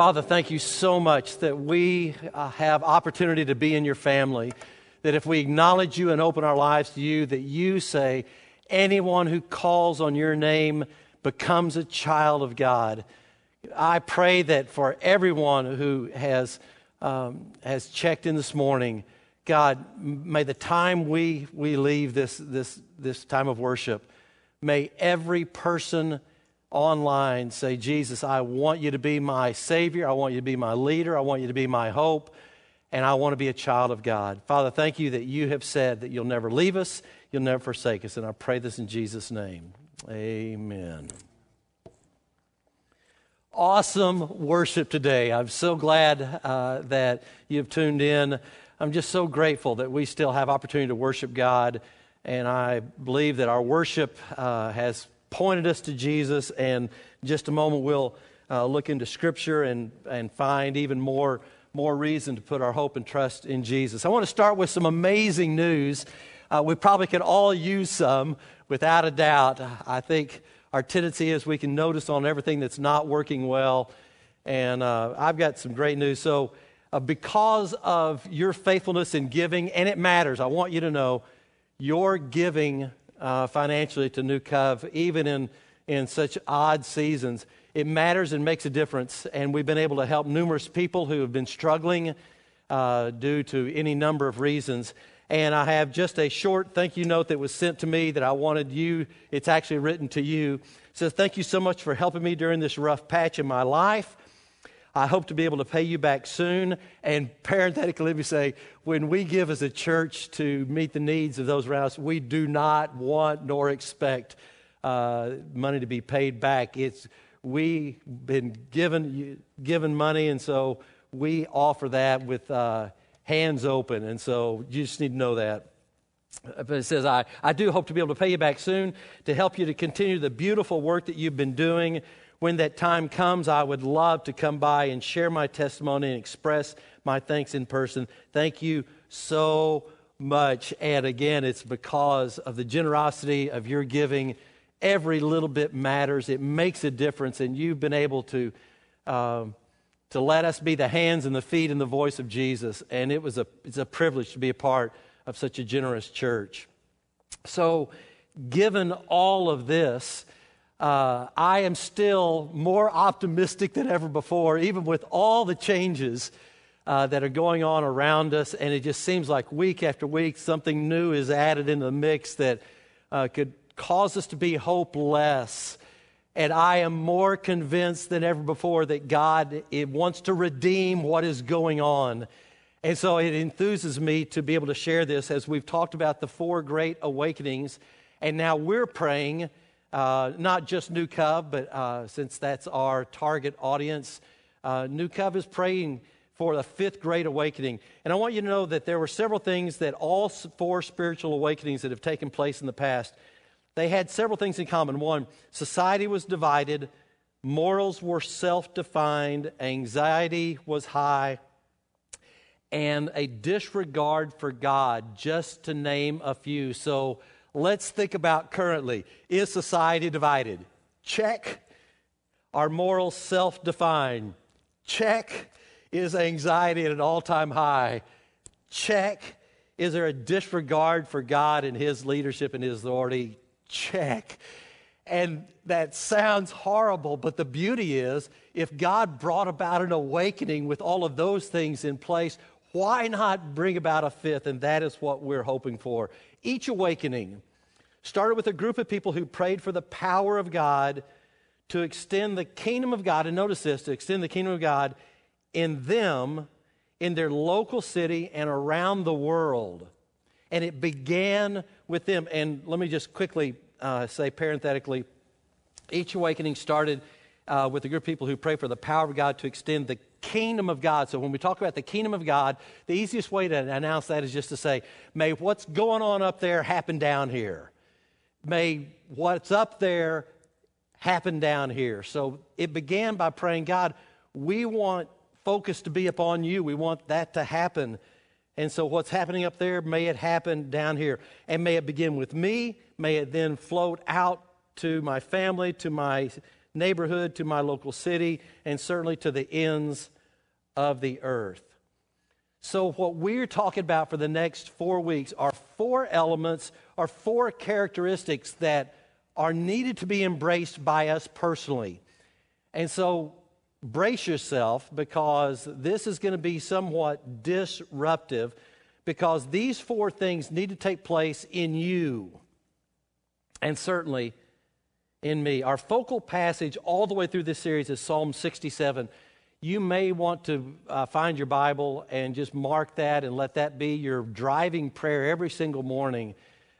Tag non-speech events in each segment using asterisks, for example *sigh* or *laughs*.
Father, thank you so much that we uh, have opportunity to be in your family. That if we acknowledge you and open our lives to you, that you say, anyone who calls on your name becomes a child of God. I pray that for everyone who has, um, has checked in this morning, God, may the time we, we leave this, this, this time of worship, may every person online say, Jesus, I want you to be my Savior. I want you to be my leader. I want you to be my hope. And I want to be a child of God. Father, thank you that you have said that you'll never leave us, you'll never forsake us. And I pray this in Jesus' name. Amen. Awesome worship today. I'm so glad uh, that you've tuned in. I'm just so grateful that we still have opportunity to worship God. And I believe that our worship uh, has pointed us to Jesus. And just a moment, we'll uh, look into Scripture and, and find even more, more reason to put our hope and trust in Jesus. I want to start with some amazing news. Uh, we probably could all use some, without a doubt. I think our tendency is we can notice on everything that's not working well. And uh, I've got some great news. So, uh, because of your faithfulness in giving, and it matters, I want you to know your giving uh, financially to New Cove, even in, in such odd seasons. It matters and makes a difference. And we've been able to help numerous people who have been struggling uh, due to any number of reasons. And I have just a short thank you note that was sent to me that I wanted you, it's actually written to you. It says, Thank you so much for helping me during this rough patch in my life. I hope to be able to pay you back soon. And parenthetically, let me say, when we give as a church to meet the needs of those around us, we do not want nor expect uh, money to be paid back. It's we've been given given money, and so we offer that with uh, hands open. And so you just need to know that. But it says, I, I do hope to be able to pay you back soon to help you to continue the beautiful work that you've been doing when that time comes, I would love to come by and share my testimony and express my thanks in person. Thank you so much. And again, it's because of the generosity of your giving. Every little bit matters, it makes a difference, and you've been able to. Um, to let us be the hands and the feet and the voice of Jesus. And it was a, it's a privilege to be a part of such a generous church. So, given all of this, uh, I am still more optimistic than ever before, even with all the changes uh, that are going on around us. And it just seems like week after week, something new is added into the mix that uh, could cause us to be hopeless. And I am more convinced than ever before that God wants to redeem what is going on. And so it enthuses me to be able to share this as we've talked about the four great awakenings. And now we're praying uh, not just New Cove, but uh, since that's our target audience, uh, New Cove is praying for the fifth great awakening. And I want you to know that there were several things that all four spiritual awakenings that have taken place in the past, they had several things in common. One, society was divided, morals were self defined, anxiety was high, and a disregard for God, just to name a few. So, Let's think about currently. Is society divided? Check. Are morals self defined? Check. Is anxiety at an all time high? Check. Is there a disregard for God and His leadership and His authority? Check. And that sounds horrible, but the beauty is if God brought about an awakening with all of those things in place, why not bring about a fifth? And that is what we're hoping for. Each awakening started with a group of people who prayed for the power of God to extend the kingdom of God, and notice this to extend the kingdom of God in them, in their local city, and around the world. And it began with them. And let me just quickly uh, say parenthetically each awakening started uh, with a group of people who pray for the power of God to extend the kingdom of God. So when we talk about the kingdom of God, the easiest way to announce that is just to say, may what's going on up there happen down here. May what's up there happen down here. So it began by praying, God, we want focus to be upon you. We want that to happen. And so what's happening up there, may it happen down here. And may it begin with me. May it then float out to my family, to my neighborhood, to my local city, and certainly to the ends of the earth. So, what we're talking about for the next four weeks are four elements, are four characteristics that are needed to be embraced by us personally. And so, brace yourself because this is going to be somewhat disruptive because these four things need to take place in you and certainly in me. Our focal passage all the way through this series is Psalm 67 you may want to uh, find your Bible and just mark that and let that be your driving prayer every single morning.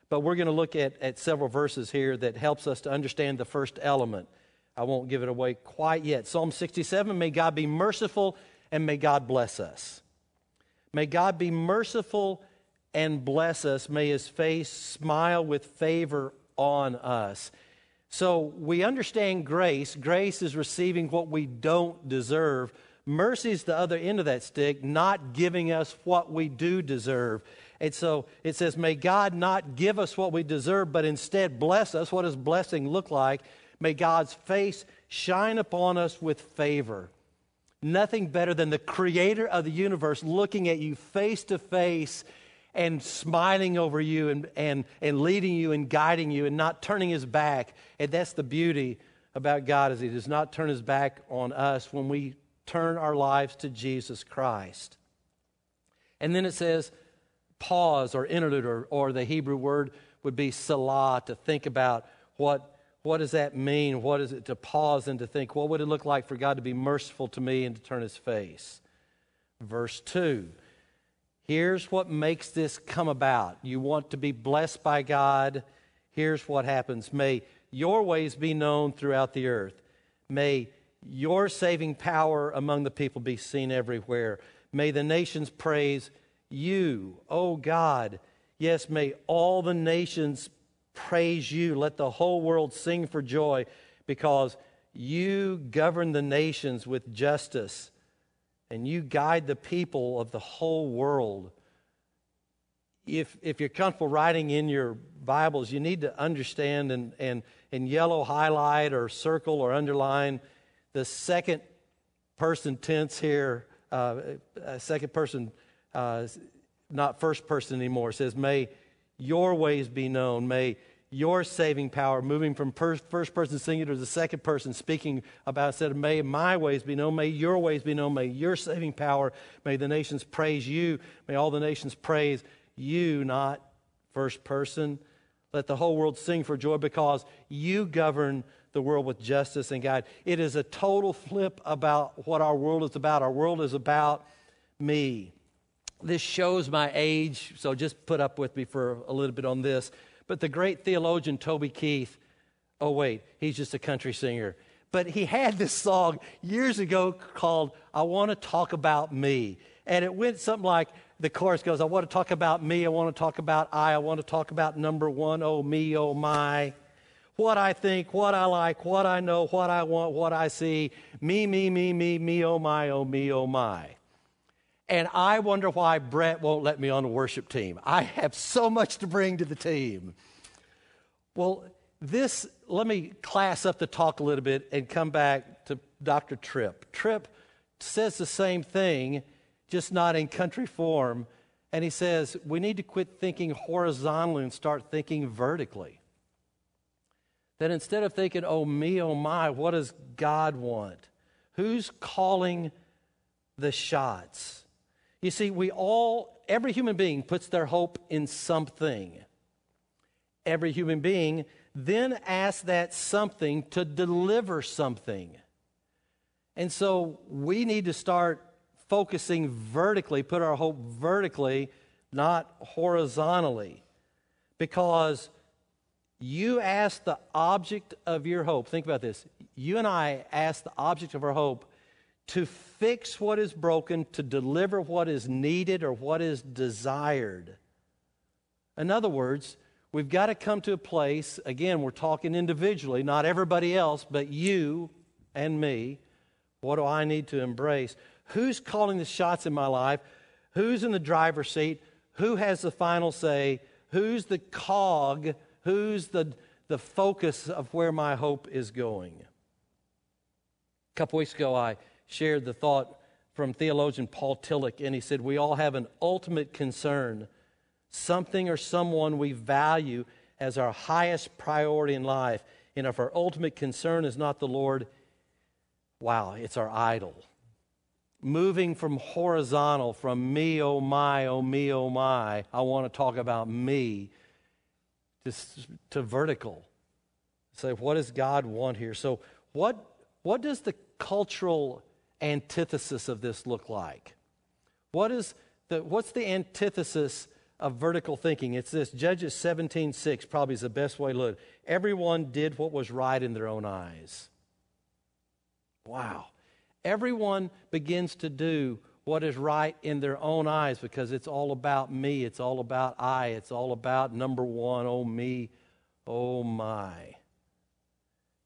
But we're going to look at, at several verses here that helps us to understand the first element. I won't give it away quite yet. Psalm 67 May God be merciful and may God bless us. May God be merciful and bless us. May his face smile with favor on us. So we understand grace. Grace is receiving what we don't deserve. Mercy is the other end of that stick, not giving us what we do deserve. And so it says, May God not give us what we deserve, but instead bless us. What does blessing look like? May God's face shine upon us with favor. Nothing better than the creator of the universe looking at you face to face and smiling over you and, and, and leading you and guiding you and not turning his back. And that's the beauty about God is he does not turn his back on us when we turn our lives to Jesus Christ. And then it says pause or interlude or, or the Hebrew word would be selah to think about what what does that mean? What is it to pause and to think, what would it look like for God to be merciful to me and to turn his face? Verse 2 Here's what makes this come about. You want to be blessed by God. Here's what happens. May your ways be known throughout the earth. May your saving power among the people be seen everywhere. May the nations praise you, O God. Yes, may all the nations praise you. Let the whole world sing for joy because you govern the nations with justice and you guide the people of the whole world. If, if you're comfortable writing in your Bibles, you need to understand and, and, and yellow highlight or circle or underline the second person tense here, uh, uh second person, uh, not first person anymore. It says, May your ways be known. May your saving power, moving from first person singular to the second person speaking about of may my ways be known, may your ways be known, may your saving power, may the nations praise you, may all the nations praise you, not first person. Let the whole world sing for joy because you govern the world with justice and God. It is a total flip about what our world is about. Our world is about me. This shows my age, so just put up with me for a little bit on this. But the great theologian Toby Keith, oh, wait, he's just a country singer. But he had this song years ago called I Want to Talk About Me. And it went something like the chorus goes, I want to talk about me, I want to talk about I, I want to talk about number one, oh me, oh my. What I think, what I like, what I know, what I want, what I see. Me, me, me, me, me, oh my, oh me, oh my. And I wonder why Brett won't let me on the worship team. I have so much to bring to the team. Well, this, let me class up the talk a little bit and come back to Dr. Tripp. Tripp says the same thing, just not in country form. And he says, we need to quit thinking horizontally and start thinking vertically. That instead of thinking, oh me, oh my, what does God want? Who's calling the shots? You see, we all, every human being puts their hope in something. Every human being then asks that something to deliver something. And so we need to start focusing vertically, put our hope vertically, not horizontally. Because you ask the object of your hope, think about this. You and I ask the object of our hope to fix what is broken, to deliver what is needed or what is desired. In other words, we've got to come to a place, again, we're talking individually, not everybody else, but you and me. What do I need to embrace? Who's calling the shots in my life? Who's in the driver's seat? Who has the final say? Who's the cog? Who's the, the focus of where my hope is going? A couple weeks ago, I shared the thought from theologian Paul Tillich, and he said, We all have an ultimate concern, something or someone we value as our highest priority in life. And if our ultimate concern is not the Lord, wow, it's our idol. Moving from horizontal, from me, oh my, oh me, oh my, I want to talk about me, to, to vertical. Say, what does God want here? So, what, what does the cultural antithesis of this look like? What is the, what's the antithesis of vertical thinking? It's this Judges 17 6 probably is the best way to look. Everyone did what was right in their own eyes. Wow. Everyone begins to do what is right in their own eyes because it's all about me. It's all about I. It's all about number one, oh me, oh my.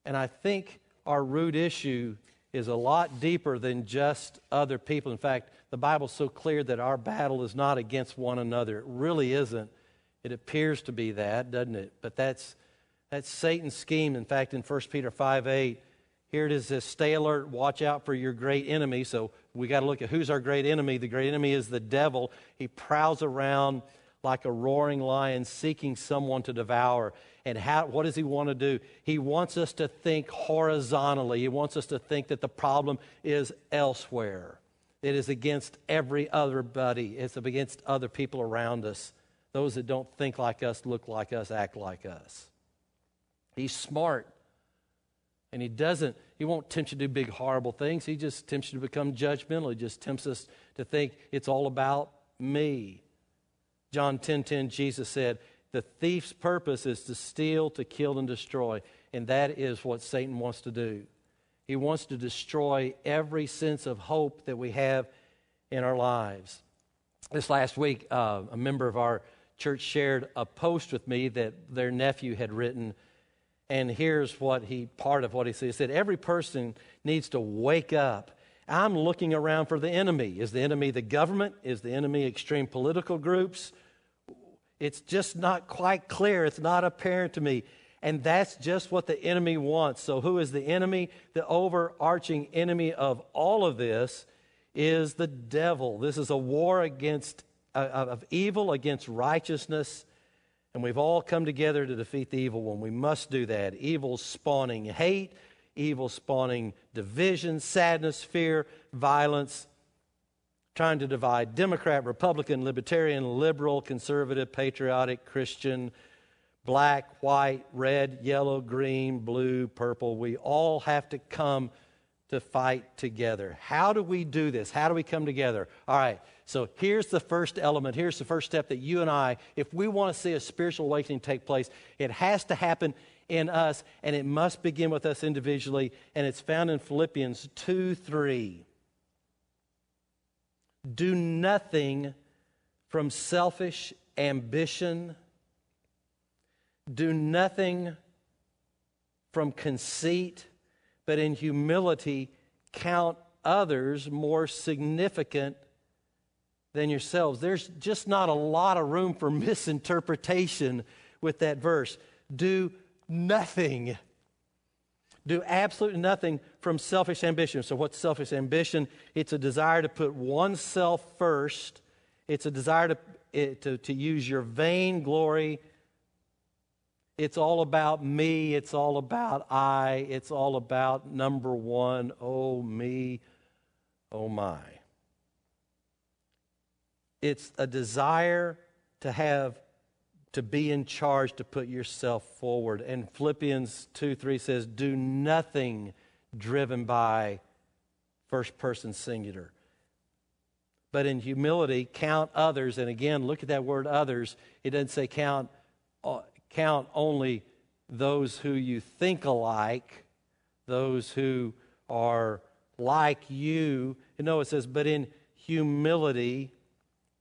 And I think our root issue is a lot deeper than just other people. In fact, the Bible's so clear that our battle is not against one another. It really isn't. It appears to be that, doesn't it? But that's that's Satan's scheme. In fact, in 1 Peter 5 8, here it is this stay alert, watch out for your great enemy. So we got to look at who's our great enemy. The great enemy is the devil. He prowls around like a roaring lion seeking someone to devour. And how, what does he want to do? He wants us to think horizontally. He wants us to think that the problem is elsewhere. It is against every other buddy. It's against other people around us. Those that don't think like us, look like us, act like us. He's smart. And he doesn't, he won't tempt you to do big, horrible things. He just tempts you to become judgmental. He just tempts us to think it's all about me. John 10 10, Jesus said, The thief's purpose is to steal, to kill, and destroy. And that is what Satan wants to do. He wants to destroy every sense of hope that we have in our lives. This last week, uh, a member of our church shared a post with me that their nephew had written. And here's what he, part of what he said. He said, Every person needs to wake up I'm looking around for the enemy. Is the enemy the government? Is the enemy extreme political groups? It's just not quite clear. It's not apparent to me. And that's just what the enemy wants. So, who is the enemy? The overarching enemy of all of this is the devil. This is a war against uh, of evil against righteousness. And we've all come together to defeat the evil one. We must do that. Evil spawning hate, evil spawning division, sadness, fear, violence, trying to divide Democrat, Republican, Libertarian, liberal, conservative, patriotic, Christian, black, white, red, yellow, green, blue, purple. We all have to come to fight together. How do we do this? How do we come together? All right, so here's the first element. Here's the first step that you and I, if we want to see a spiritual awakening take place, it has to happen in us, and it must begin with us individually, and it's found in Philippians 2 3. Do nothing from selfish ambition. Do nothing from conceit, but in humility count others more significant than yourselves. There's just not a lot of room for misinterpretation with that verse. Do nothing. Do absolutely nothing from selfish ambition. So, what's selfish ambition? It's a desire to put oneself first, it's a desire to, to, to use your vain glory. It's all about me. It's all about I. It's all about number one. Oh, me. Oh, my. It's a desire to have to be in charge, to put yourself forward. And Philippians 2 3 says, Do nothing driven by first person singular. But in humility, count others. And again, look at that word others. It doesn't say count, uh, count only those who you think alike, those who are like you. You know, it says, but in humility,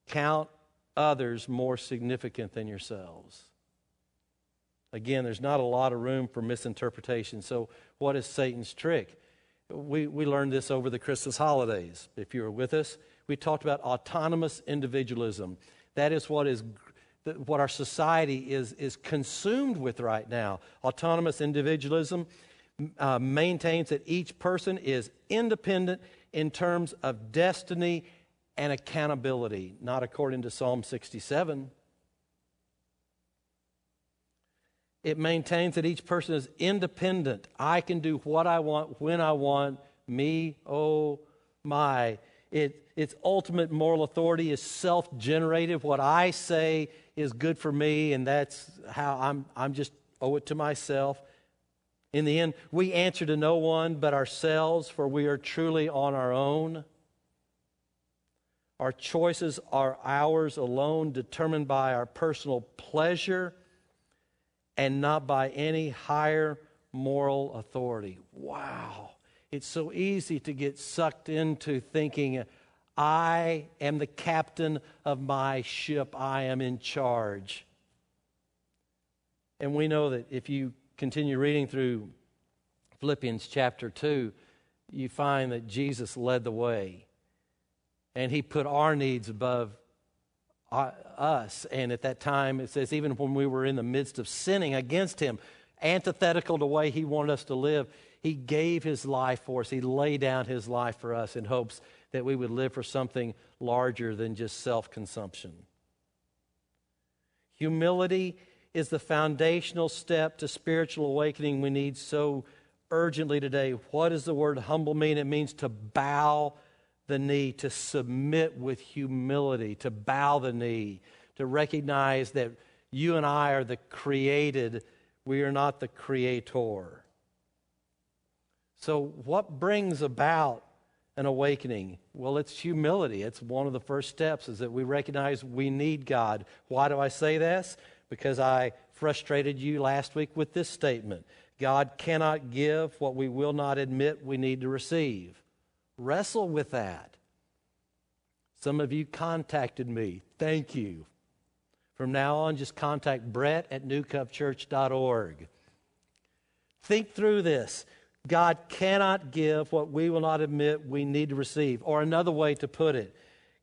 count others more significant than yourselves. Again, there's not a lot of room for misinterpretation. So, what is Satan's trick? We, we learned this over the Christmas holidays. If you were with us, we talked about autonomous individualism. That is what is what our society is, is consumed with right now. Autonomous individualism uh, maintains that each person is independent in terms of destiny and accountability, not according to Psalm 67. It maintains that each person is independent. I can do what I want when I want. Me, oh my. It, its ultimate moral authority is self generated. What I say is good for me, and that's how I'm, I'm just owe it to myself. In the end, we answer to no one but ourselves, for we are truly on our own. Our choices are ours alone, determined by our personal pleasure and not by any higher moral authority. Wow. It's so easy to get sucked into thinking, I am the captain of my ship, I am in charge. And we know that if you continue reading through Philippians chapter 2, you find that Jesus led the way. And he put our needs above Uh, us. And at that time, it says, even when we were in the midst of sinning against him, antithetical to the way he wanted us to live, he gave his life for us. He laid down his life for us in hopes that we would live for something larger than just self consumption. Humility is the foundational step to spiritual awakening we need so urgently today. What does the word humble mean? It means to bow the knee, to submit with humility, to bow the knee, to recognize that you and I are the created, we are not the creator. So, what brings about an awakening? Well, it's humility. It's one of the first steps is that we recognize we need God. Why do I say this? Because I frustrated you last week with this statement. God cannot give what we will not admit we need to receive. Wrestle with that. Some of you contacted me. Thank you. From now on, just contact Brett at newcovechurch.org. Think through this. God cannot give what we will not admit we need to receive. Or another way to put it,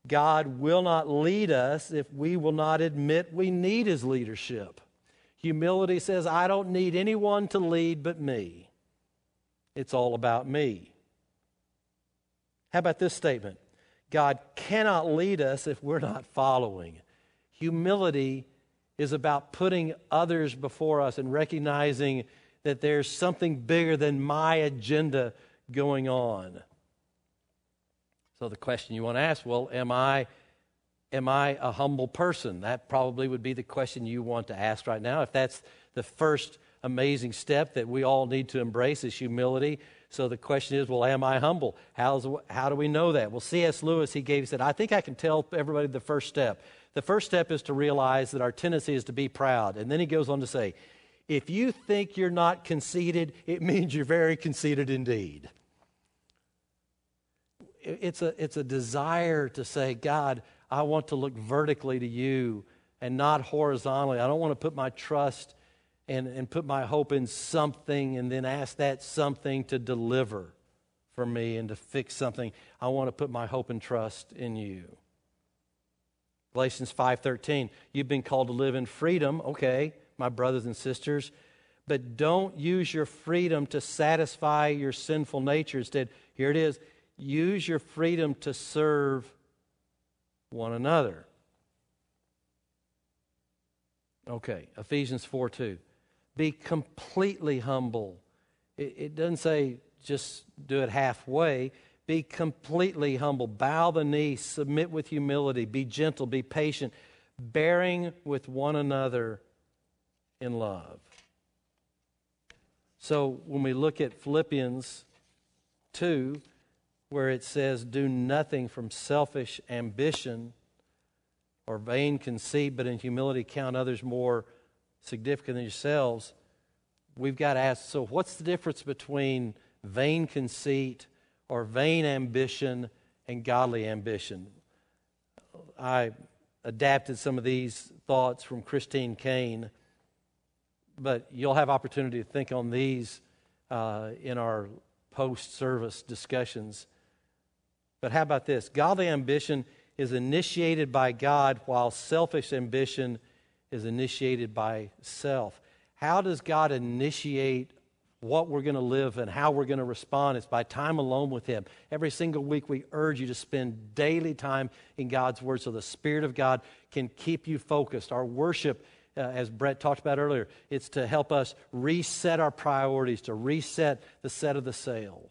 God will not lead us if we will not admit we need His leadership. Humility says, I don't need anyone to lead but me. It's all about me. How about this statement? God cannot lead us if we're not following. Humility is about putting others before us and recognizing that there's something bigger than my agenda going on. So the question you want to ask, well, am I am I a humble person? That probably would be the question you want to ask right now. If that's the first amazing step that we all need to embrace is humility. So the question is, well, am I humble? How's, how do we know that? Well, C.S. Lewis, he gave, said, I think I can tell everybody the first step. The first step is to realize that our tendency is to be proud. And then he goes on to say, if you think you're not conceited, it *laughs* means you're very conceited indeed. It's a, it's a desire to say, God, I want to look vertically to you and not horizontally. I don't want to put my trust and, and put my hope in something and then ask that something to deliver for me and to fix something. I want to put my hope and trust in you. Galatians 5:13, you've been called to live in freedom, okay, my brothers and sisters, but don't use your freedom to satisfy your sinful nature. Instead, here it is, use your freedom to serve one another. Okay, Ephesians 4 2. Be completely humble. It, it, doesn't say just do it halfway. Be completely humble. Bow the knee. Submit with humility. Be gentle. Be patient. Bearing with one another in love. So when we look at Philippians 2, where it says, Do nothing from selfish ambition or vain conceit, but in humility count others more significant than yourselves. We've got to ask so, what's the difference between vain conceit or vain ambition and godly ambition? I adapted some of these thoughts from Christine Kane, but you'll have opportunity to think on these uh, in our post service discussions. But how about this? Godly ambition is initiated by God, while selfish ambition is initiated by self. How does God initiate what we're going to live and how we're going to respond It's by time alone with Him. Every single week, we urge you to spend daily time in God's Word so the Spirit of God can keep you focused. Our worship, uh, as Brett talked about earlier, it's to help us reset our priorities, to reset the set of the sail.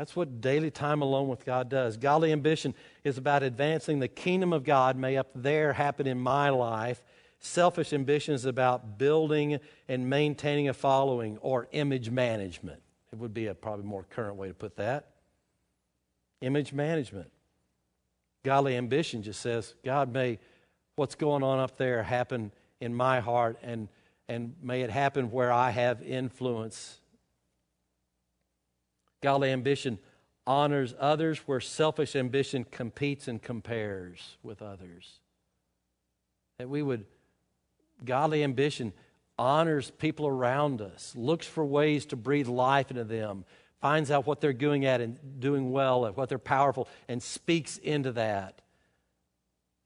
That's what daily time alone with God does. Godly ambition is about advancing the kingdom of God. May up there happen in my life. Selfish ambition is about building and maintaining a following or image management. It would be a probably more current way to put that. Image management. Godly ambition just says, God, may what's going on up there happen in my heart and, and may it happen where I have influence Godly ambition honors others where selfish ambition competes and compares with others. That we would, godly ambition honors people around us, looks for ways to breathe life into them, finds out what they're doing at and doing well, at what they're powerful, and speaks into that.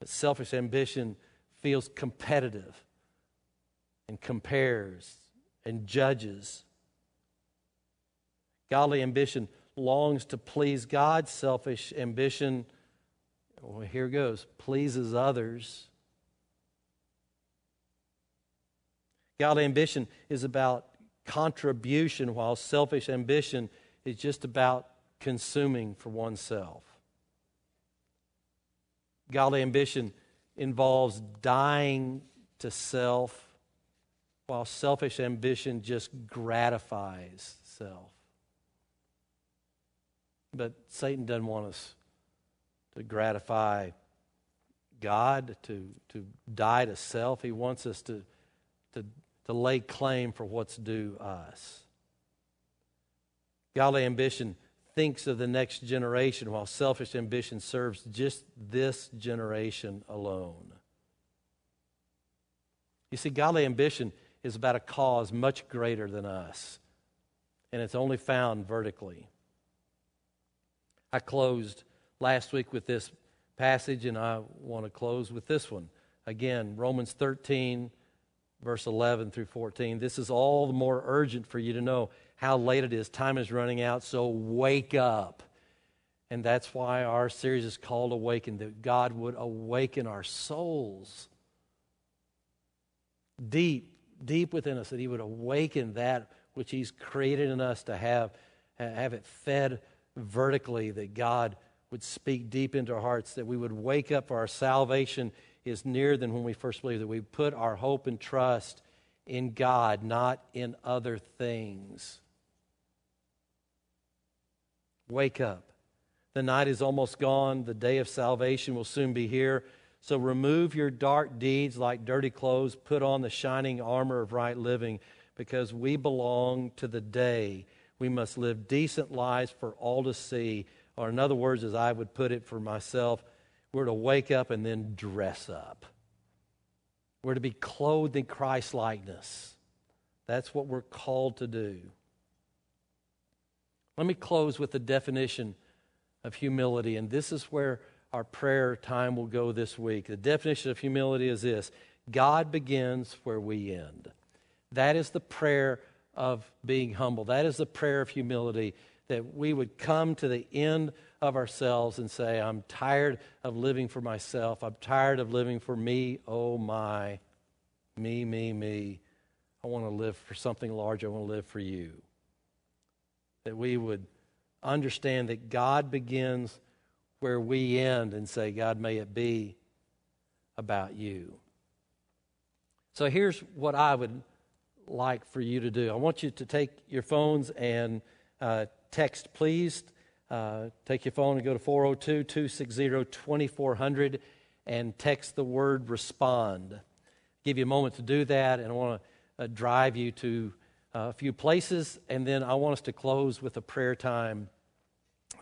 But selfish ambition feels competitive and compares and judges Godly ambition longs to please God. Selfish ambition, well, here goes, pleases others. Godly ambition is about contribution, while selfish ambition is just about consuming for oneself. Godly ambition involves dying to self, while selfish ambition just gratifies self. But Satan doesn't want us to gratify God, to, to die to self. He wants us to, to, to lay claim for what's due us. Godly ambition thinks of the next generation, while selfish ambition serves just this generation alone. You see, godly ambition is about a cause much greater than us, and it's only found vertically. I closed last week with this passage, and I want to close with this one. Again, Romans 13, verse 11 through 14. This is all the more urgent for you to know how late it is. Time is running out, so wake up. And that's why our series is called Awaken, that God would awaken our souls deep, deep within us, that He would awaken that which He's created in us to have, have it fed vertically, that God would speak deep into our hearts, that we would wake up for our salvation is nearer than when we first believed, that we put our hope and trust in God, not in other things. Wake up. The night is almost gone. The day of salvation will soon be here. So remove your dark deeds like dirty clothes. Put on the shining armor of right living because we belong to the day we must live decent lives for all to see. Or, in other words, as I would put it for myself, we're to wake up and then dress up. We're to be clothed in Christ likeness. That's what we're called to do. Let me close with the definition of humility, and this is where our prayer time will go this week. The definition of humility is this God begins where we end. That is the prayer of being humble. That is the prayer of humility that we would come to the end of ourselves and say, I'm tired of living for myself. I'm tired of living for me. Oh my, me, me, me. I want to live for something large. I want to live for you. That we would understand that God begins where we end and say, God, may it be about you. So here's what I would like for you to do. I want you to take your phones and uh, text, please. Uh, take your phone and go to 402 260 2400 and text the word respond. Give you a moment to do that, and I want to uh, drive you to uh, a few places, and then I want us to close with a prayer time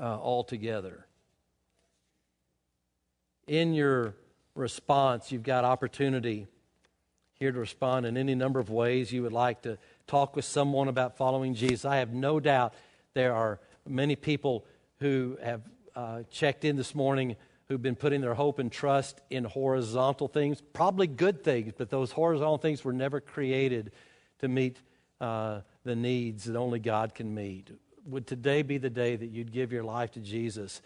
uh, all together. In your response, you've got opportunity here to respond in any number of ways. You would like to talk with someone about following Jesus. I have no doubt there are many people who have uh, checked in this morning who've been putting their hope and trust in horizontal things, probably good things, but those horizontal things were never created to meet uh, the needs that only God can meet. Would today be the day that you'd give your life to Jesus?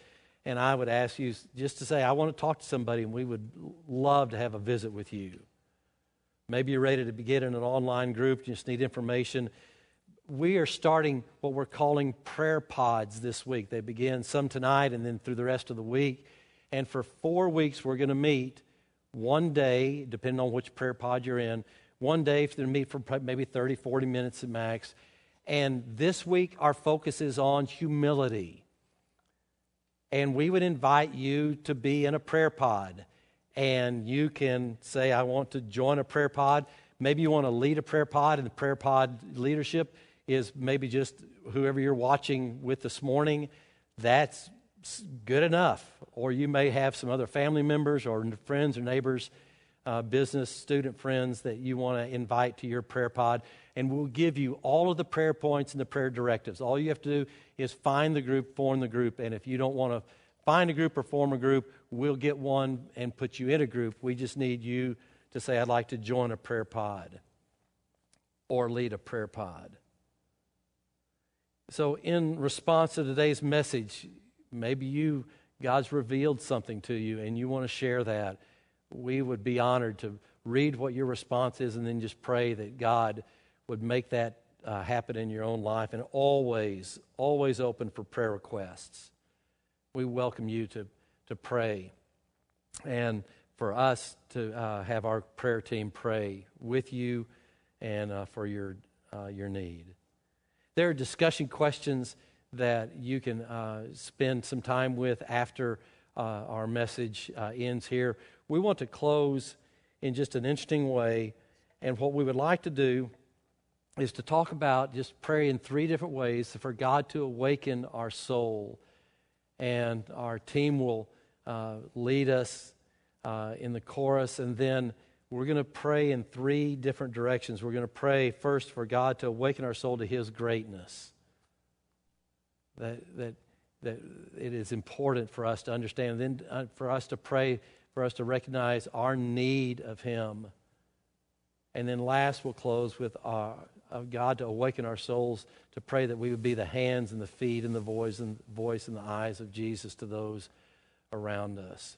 And I would ask you just to say, I want to talk to somebody, and we would love to have a visit with you. Maybe you're ready to begin in an online group, you just need information. We are starting what we're calling prayer pods this week. They begin some tonight and then through the rest of the week. And for four weeks, we're going to meet one day, depending on which prayer pod you're in, one day, they meet for maybe 30, 40 minutes at max. And this week, our focus is on humility. And we would invite you to be in a prayer pod and you can say, I want to join a prayer pod. Maybe you want to lead a prayer pod, and the prayer pod leadership is maybe just whoever you're watching with this morning. That's good enough. Or you may have some other family members or friends or neighbors, uh, business, student friends that you want to invite to your prayer pod. And we'll give you all of the prayer points and the prayer directives. All you have to do is find the group, form the group. And if you don't want to find a group or form a group, we'll get one and put you in a group. We just need you to say, I'd like to join a prayer pod or lead a prayer pod. So, in response to today's message, maybe you, God's revealed something to you and you want to share that. We would be honored to read what your response is and then just pray that God would make that uh, happen in your own life and always, always open for prayer requests. We welcome you to to pray and for us to uh, have our prayer team pray with you and uh, for your, uh, your need. There are discussion questions that you can uh, spend some time with after uh, our message uh, ends here. We want to close in just an interesting way, and what we would like to do is to talk about just pray in three different ways for God to awaken our soul. And our team will uh, lead us uh, in the chorus, and then we're going to pray in three different directions. We're going to pray first for God to awaken our soul to His greatness. That, that, that it is important for us to understand, and then uh, for us to pray, for us to recognize our need of Him. And then last, we'll close with our, of God to awaken our souls to pray that we would be the hands and the feet and the voice and voice and the eyes of Jesus to those around us.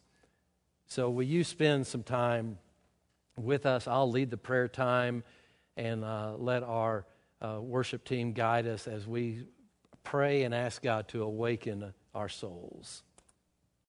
So, will you spend some time with us? I'll lead the prayer time and uh, let our uh, worship team guide us as we pray and ask God to awaken our souls.